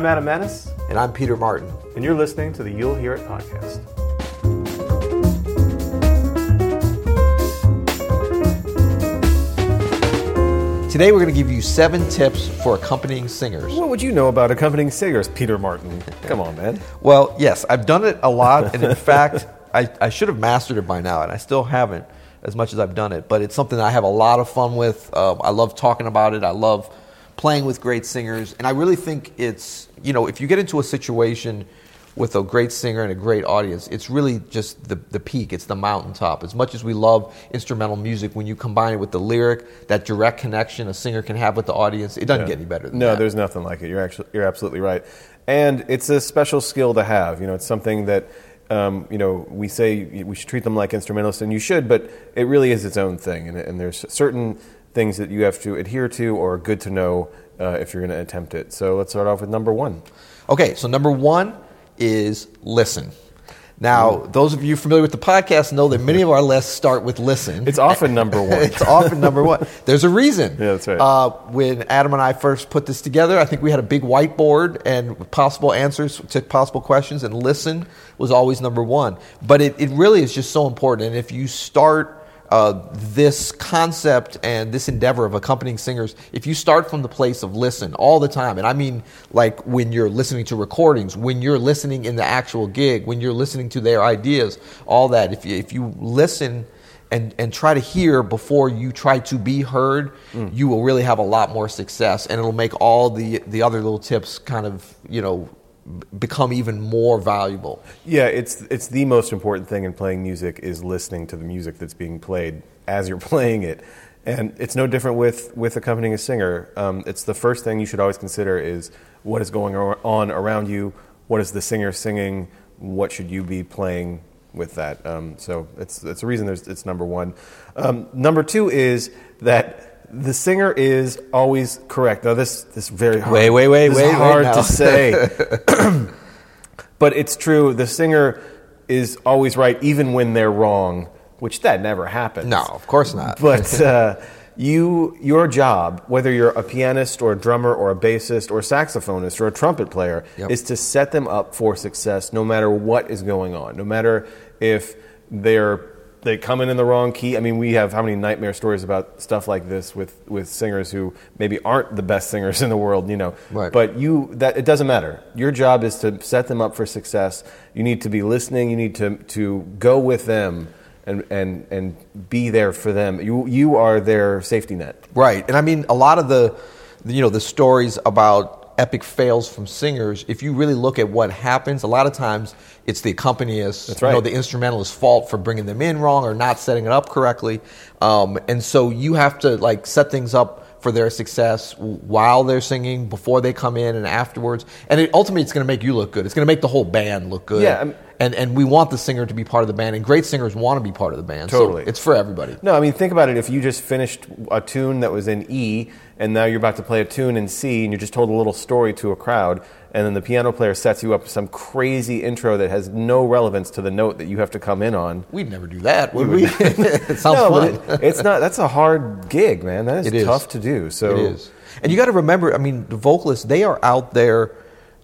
I'm Adam Maness, And I'm Peter Martin. and you're listening to the You'll Hear It podcast. Today we're going to give you seven tips for accompanying singers. What would you know about accompanying singers, Peter Martin? Come on, man. Well, yes, I've done it a lot, and in fact, I, I should have mastered it by now, and I still haven't as much as I've done it. But it's something I have a lot of fun with. Um, I love talking about it. I love playing with great singers, and I really think it's you know if you get into a situation with a great singer and a great audience, it's really just the, the peak, it's the mountaintop. As much as we love instrumental music, when you combine it with the lyric, that direct connection a singer can have with the audience, it doesn't get any better than no, that. there's nothing like it. You're actually you're absolutely right, and it's a special skill to have. You know, it's something that um, you know we say we should treat them like instrumentalists, and you should, but it really is its own thing, and, and there's certain things that you have to adhere to or are good to know uh, if you're going to attempt it. So let's start off with number one. Okay, so number one is listen. Now, those of you familiar with the podcast know that many of our lists start with listen. It's often number one. it's often number one. There's a reason. Yeah, that's right. Uh, when Adam and I first put this together, I think we had a big whiteboard and possible answers to possible questions, and listen was always number one. But it, it really is just so important. And if you start uh, this concept and this endeavor of accompanying singers, if you start from the place of listen all the time, and I mean like when you're listening to recordings, when you're listening in the actual gig, when you're listening to their ideas, all that, if you, if you listen and, and try to hear before you try to be heard, you will really have a lot more success, and it'll make all the, the other little tips kind of, you know, become even more valuable. Yeah, it's it's the most important thing in playing music is listening to the music that's being played as you're playing it, and it's no different with with accompanying a singer. Um, it's the first thing you should always consider is what is going on around you. What is the singer singing? What should you be playing with that? Um, so it's it's a reason there's it's number one. Um, number two is that. The singer is always correct. Now, this this is very hard. Wait, wait, wait, wait, wait hard now. to say. But it's true. The singer is always right, even when they're wrong, which that never happens. No, of course not. But uh, you, your job, whether you're a pianist or a drummer or a bassist or a saxophonist or a trumpet player, Yep. is to set them up for success, no matter what is going on, no matter if they're they come in in the wrong key. I mean, we have how many nightmare stories about stuff like this with, with singers who maybe aren't the best singers in the world, you know. Right. But you that it doesn't matter. Your job is to set them up for success. You need to be listening. You need to to go with them and and and be there for them. You you are their safety net. Right, and I mean a lot of the, the, you know, the stories about epic fails from singers. If you really look at what happens, a lot of times it's the accompanist, That's you know, the instrumentalist's fault for bringing them in wrong or not setting it up correctly, um, and so you have to like set things up for their success while they're singing, before they come in, and afterwards. And it, ultimately, it's going to make you look good. It's going to make the whole band look good. Yeah, I'm- and and we want the singer to be part of the band, and great singers want to be part of the band. Totally. so it's for everybody. No, I mean think about it. If you just finished a tune that was in E, and now you're about to play a tune in C, and you just told a little story to a crowd, and then the piano player sets you up with some crazy intro that has no relevance to the note that you have to come in on. We'd never do that, would we? it sounds no, fun. it, it's not. That's a hard gig, man. That is, tough to do. So It is. And you got to remember, I mean, the vocalists, they are out there.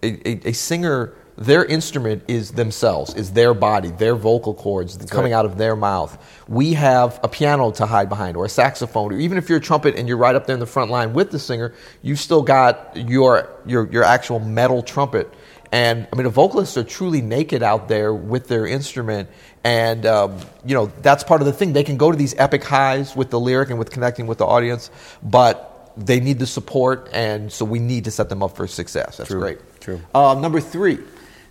A, a, a singer, their instrument is themselves, is their body, their vocal cords coming right. out of their mouth. We have a piano to hide behind, or a saxophone, or even if you're a trumpet and you're right up there in the front line with the singer, you've still got your your your actual metal trumpet. And I mean, the vocalists are truly naked out there with their instrument, and um, you know that's part of the thing. They can go to these epic highs with the lyric and with connecting with the audience, but they need the support, and so we need to set them up for success. That's True, great. true. Uh, number three,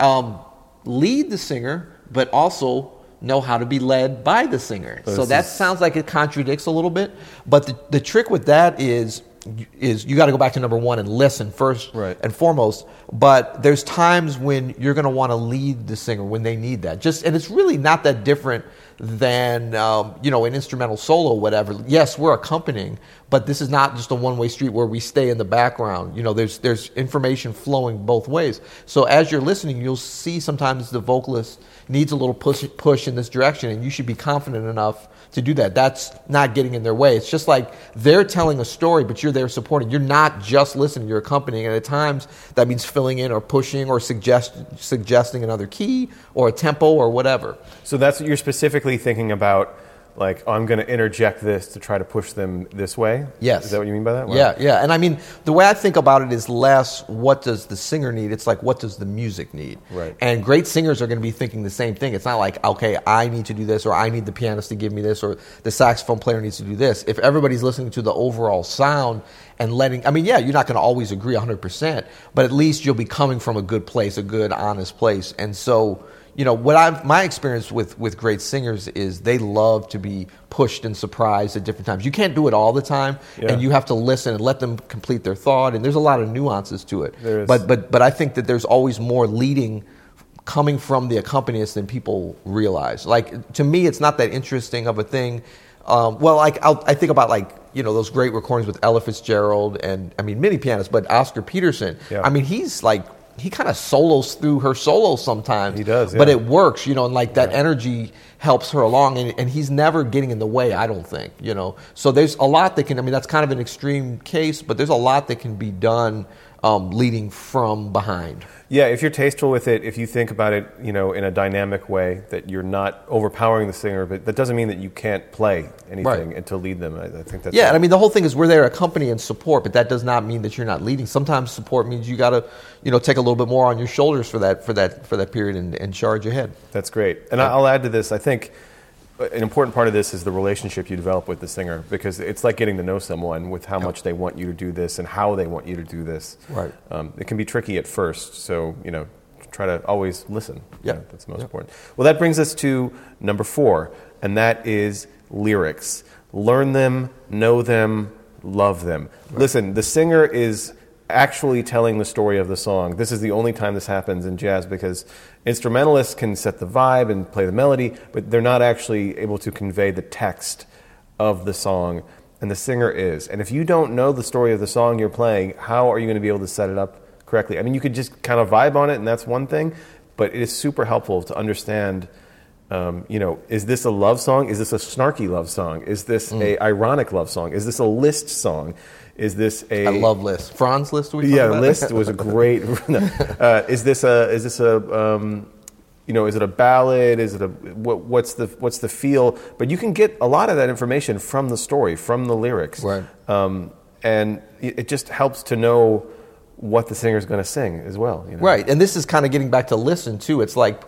um, lead the singer, but also know how to be led by the singer. so this that is- sounds like it contradicts a little bit, but the, the trick with that is is you got to go back to number one and listen first Right. and foremost. But there's times when you're going to want to lead the singer when they need that. Just and it's really not that different than um, you know an instrumental solo, whatever. Yes, we're accompanying, but this is not just a one-way street where we stay in the background. You know, there's there's information flowing both ways. So as you're listening, you'll see sometimes the vocalist needs a little push push in this direction, and you should be confident enough to do that. That's not getting in their way. It's just like they're telling a story, but you're there supporting. You're not just listening, you're accompanying. And at times that means filling in or pushing or suggest, suggesting another key or a tempo or whatever. So that's what you're specifically thinking about like oh, I'm going to interject this to try to push them this way. Yes. Is that what you mean by that? Wow. Yeah, yeah. And I mean, the way I think about it is less what does the singer need? It's like what does the music need? Right. And great singers are going to be thinking the same thing. It's not like okay, I need to do this, or I need the pianist to give me this, or the saxophone player needs to do this. If everybody's listening to the overall sound and letting, I mean, yeah, you're not going to always agree 100%, but at least you'll be coming from a good place, a good, honest place. And so you know what I've my experience with with great singers is they love to be pushed and surprised at different times. You can't do it all the time, yeah. and you have to listen and let them complete their thought. And there's a lot of nuances to it. There is. But but but I think that there's always more leading coming from the accompanist than people realize. Like to me, it's not that interesting of a thing. Um, well, like I'll, I think about like you know those great recordings with Ella Fitzgerald and I mean many pianists, but Oscar Peterson. Yeah. I mean he's like he kind of solos through her solo sometimes. He does, yeah. but it works, you know, and like that Yeah. energy helps her along, and, and he's never getting in the way. I don't think, you know. So there's a lot that can. I mean, that's kind of an extreme case, but there's a lot that can be done um, leading from behind. Yeah, if you're tasteful with it, if you think about it, you know, in a dynamic way, that you're not overpowering the singer, but that doesn't mean that you can't play anything Right. and to lead them. I, I think that's Yeah, and I mean the whole thing is we're there to accompany and support, but that does not mean that you're not leading. Sometimes support means you got to, you know, take a little bit more on your shoulders for that for that for that period and, and charge ahead. That's great. And I'll add to this. I think an important part of this is the relationship you develop with the singer because it's like getting to know someone with how much they want you to do this and how they want you to do this. Right. Um, it can be tricky at first, so you know, try to always listen. Yeah. Yeah, that's most Yeah. important. Well, that brings us to number four, and that is lyrics. Learn them, know them, love them. Listen, the singer is actually telling the story of the song. This is the only time this happens in jazz because instrumentalists can set the vibe and play the melody, but they're not actually able to convey the text of the song, and the singer is. And if you don't know the story of the song you're playing, how are you going to be able to set it up correctly? I mean, you could just kind of vibe on it, and that's one thing, but it is super helpful to understand. Um, you know, is this a love song? Is this a snarky love song? Is this a ironic love song? Is this a list song? Is this a I love Liszt. Franz Liszt. We yeah, Liszt was a great. uh, is this a is this a um, you know is it a ballad? Is it a what, what's the what's the feel? But you can get a lot of that information from the story, from the lyrics, Right. Um, and it just helps to know what the singer's going to sing as well. You know? Right, and this is kind of getting back to listen too. It's like,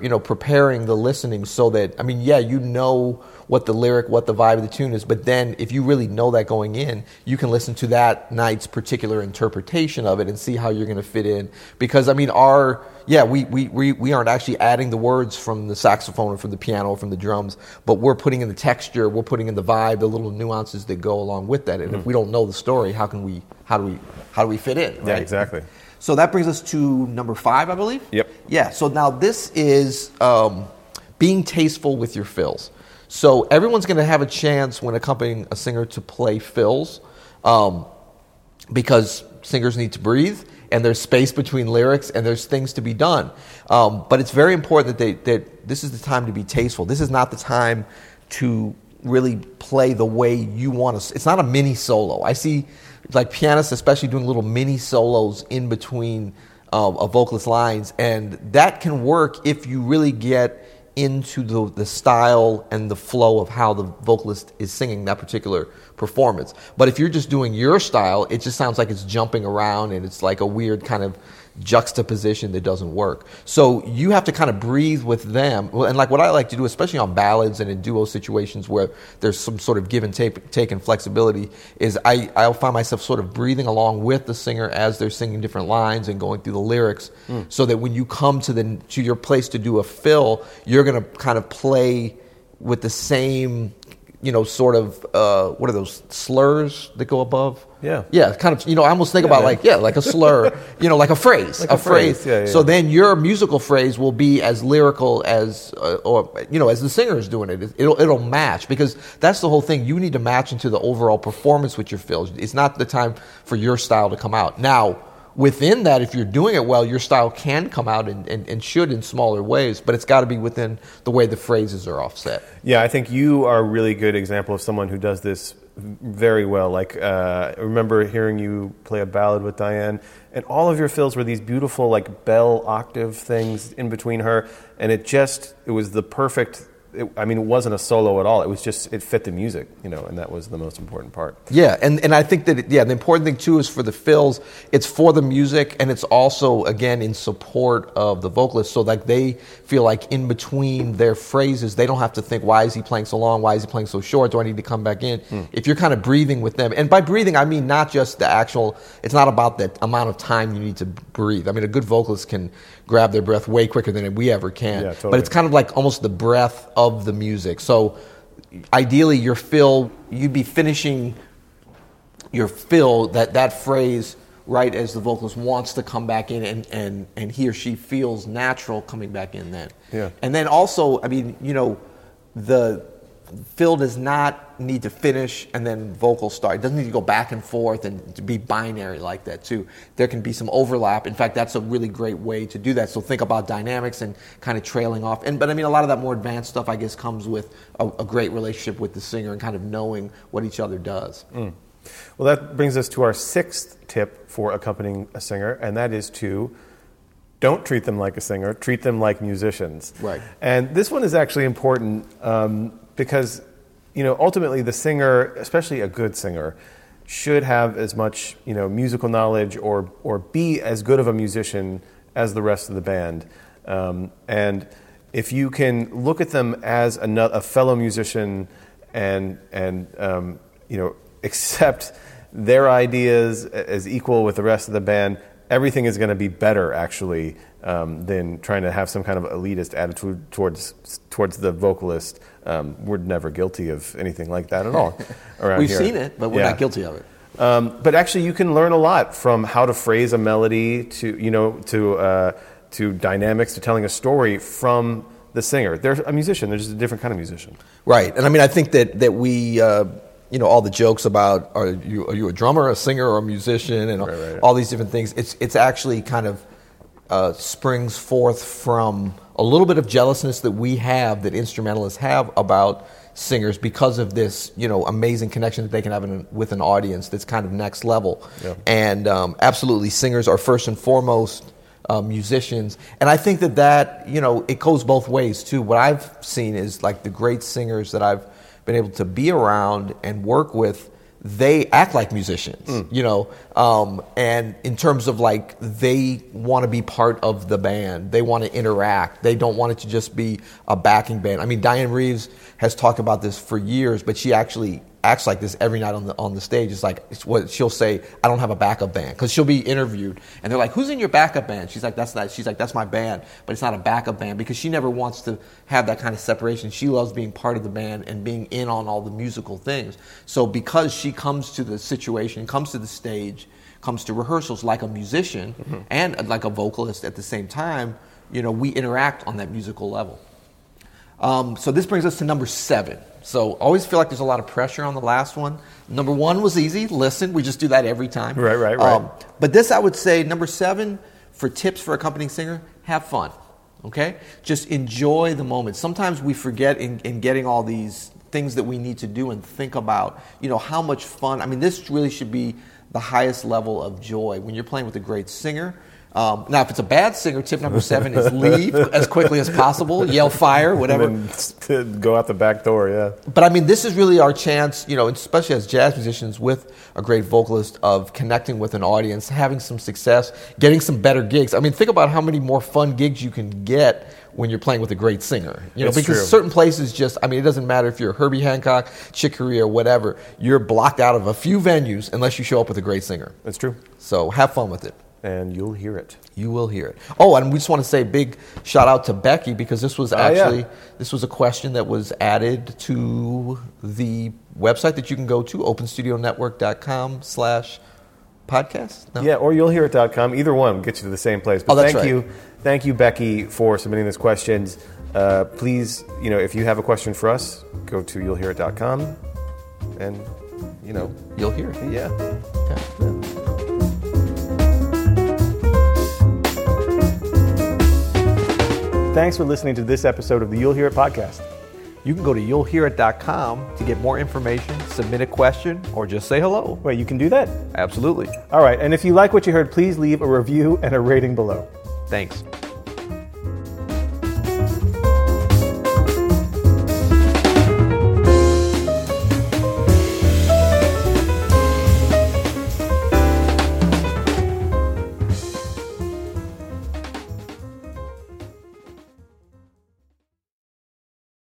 you know, preparing the listening so that I mean, yeah, you know what the lyric, what the vibe of the tune is, but then if you really know that going in, you can listen to that night's particular interpretation of it and see how you're going to fit in. Because I mean, our yeah, we, we, we, we aren't actually adding the words from the saxophone or from the piano or from the drums, but we're putting in the texture, we're putting in the vibe, the little nuances that go along with that. And if mm-hmm. we don't know the story, how can we how do we how do we fit in? Yeah, right? exactly. So that brings us to number five, I believe. Yep. Yeah. So now this is um, being tasteful with your fills. So everyone's going to have a chance when accompanying a singer to play fills, um, because singers need to breathe and there's space between lyrics and there's things to be done. Um, but it's very important that they that this is the time to be tasteful. This is not the time to really play the way you want to. It's not a mini solo. I see like pianists, especially doing little mini solos in between um, a vocalist lines, and that can work if you really get into the, the style and the flow of how the vocalist is singing that particular performance. But if you're just doing your style, it just sounds like it's jumping around and it's like a weird kind of juxtaposition that doesn't work. So you have to kind of breathe with them. And like what I like to do, especially on ballads and in duo situations where there's some sort of give and take, take and flexibility, is I, I'll find myself sort of breathing along with the singer as they're singing different lines and going through the lyrics mm. so that when you come to, the, to your place to do a fill, you're going to kind of play with the same you know, sort of uh, what are those slurs that go above? Yeah. yeah, kind of. You know, I almost think about man. like yeah, like a slur. you know, like a phrase, Like a, a phrase, phrase. yeah, yeah, so yeah. then your musical phrase will be as lyrical as, uh, or you know, as the singer is doing it. It'll it'll match because that's the whole thing. You need to match into the overall performance with your fills. It's not the time for your style to come out now. Within that, if you're doing it well, your style can come out and, and, and should in smaller ways, but it's got to be within the way the phrases are offset. Yeah, I think you are a really good example of someone who does this very well. Like, uh, I remember hearing you play a ballad with Dianne, and all of your fills were these beautiful, like, bell octave things in between her, and it just, it was the perfect it, I mean, it wasn't a solo at all. It was just it fit the music, you know, and that was the most important part. Yeah, and, and I think that it, yeah, the important thing too is for the fills. It's for the music, and it's also again in support of the vocalist, so like they feel like in between their phrases, they don't have to think, why is he playing so long? Why is he playing so short? Do I need to come back in? Mm. If you're kind of breathing with them, and by breathing I mean not just the actual. It's not about the amount of time you need to breathe. I mean, a good vocalist can grab their breath way quicker than we ever can. Yeah, totally. But it's kind of like almost the breath of the music. So ideally, your fill, you'd be finishing your fill, that, that phrase, right as the vocalist wants to come back in and, and, and he or she feels natural coming back in then. Yeah. And then also, I mean, you know, the fill does not need to finish and then vocal start. It doesn't need to go back and forth and to be binary like that too. There can be some overlap. In fact, that's a really great way to do that. So think about dynamics and kind of trailing off. And but I mean, a lot of that more advanced stuff, I guess, comes with a, a great relationship with the singer and kind of knowing what each other does. Mm. Well, that brings us to our sixth tip for accompanying a singer, and that is to don't treat them like a singer, treat them like musicians. Right. And this one is actually important. Um, because you know ultimately the singer, especially a good singer, should have as much you know musical knowledge or or be as good of a musician as the rest of the band. Um, and if you can look at them as a, a fellow musician and and um, you know accept their ideas as equal with the rest of the band, everything is going to be better actually um, than trying to have some kind of elitist attitude towards towards the vocalist. Um, we're never guilty of anything like that at all. We've here. seen it, but we're yeah. not guilty of it. Um, but actually, you can learn a lot from how to phrase a melody to you know to uh, to dynamics to telling a story from the singer. They're a musician. They're just a different kind of musician. Right, and I mean, I think that that we. Uh, you know all the jokes about are you are you a drummer, a singer, or a musician, and right, right. all these different things. It's it's actually kind of uh, springs forth from a little bit of jealousness that we have, that instrumentalists have about singers because of this, you know, amazing connection that they can have in, with an audience that's kind of next level. Yeah. And um, absolutely, singers are first and foremost uh, musicians. And I think that that, you know, it goes both ways too. What I've seen is like the great singers that I've been able to be around and work with they act like musicians, mm. you know, um, and in terms of like they want to be part of the band, they want to interact. They don't want it to just be a backing band. I mean, Dianne Reeves has talked about this for years, but she actually acts like this every night on the on the stage. It's like it's what she'll say. I don't have a backup band because she'll be interviewed and they're like, "Who's in your backup band?" She's like, "That's not." She's like, "That's my band," but it's not a backup band because she never wants to have that kind of separation. She loves being part of the band and being in on all the musical things. So because she comes to the situation, comes to the stage, comes to rehearsals like a musician mm-hmm. and like a vocalist at the same time, you know, we interact on that musical level. Um, so this brings us to number seven. So always feel like there's a lot of pressure on the last one. Number one was easy. Listen, we just do that every time. Right, right, right. Um, but this, I would say, number seven for tips for accompanying singer: have fun. Okay, just enjoy the moment. Sometimes we forget in, in getting all these things that we need to do and think about. You know how much fun. I mean, this really should be the highest level of joy when you're playing with a great singer um, now, if it's a bad singer, tip number seven is leave as quickly as possible, yell fire, whatever. go out the back door, yeah. But I mean, this is really our chance, you know, especially as jazz musicians with a great vocalist, of connecting with an audience, having some success, getting some better gigs. I mean, think about how many more fun gigs you can get when you're playing with a great singer. You know, it's because true. certain places just, I mean, it doesn't matter if you're Herbie Hancock, Chick Corea, whatever, you're blocked out of a few venues unless you show up with a great singer. That's true. So have fun with it and you'll hear it. You will hear it. Oh, and we just want to say big shout out to Becky because this was actually oh, yeah. this was a question that was added to the website that you can go to openstudionetwork.com slash podcast. No? Yeah, or you'll hear it.com. Either one will get you to the same place. But oh, thank right. you. Thank you, Becky, for submitting these questions. Uh, please, you know, if you have a question for us, go to you'llhearit.com and you know, you'll hear it. Yeah. Okay. yeah. Thanks for listening to this episode of the You'll Hear It podcast. You can go to you'llhearit.com to get more information, submit a question, or just say hello. Wait, you can do that? Absolutely. All right, and if you like what you heard, please leave a review and a rating below. Thanks.